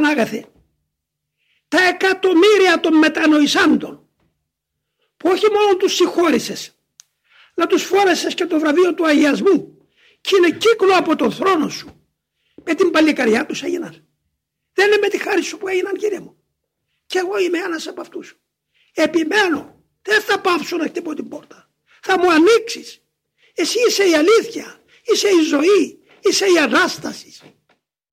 Πανάγαθε. Τα εκατομμύρια των μετανοησάντων που όχι μόνο τους συγχώρησες να τους φόρεσες και το βραβείο του αγιασμού και είναι κύκλο από τον θρόνο σου. Με την παλικαριά τους έγιναν. Δεν είναι με τη χάρη σου που έγιναν κύριε μου. Και εγώ είμαι ένας από αυτούς. Επιμένω δεν θα πάψω να χτυπώ την πόρτα. Θα μου ανοίξεις. Εσύ είσαι η αλήθεια είσαι η ζωή είσαι η Ανάστασης.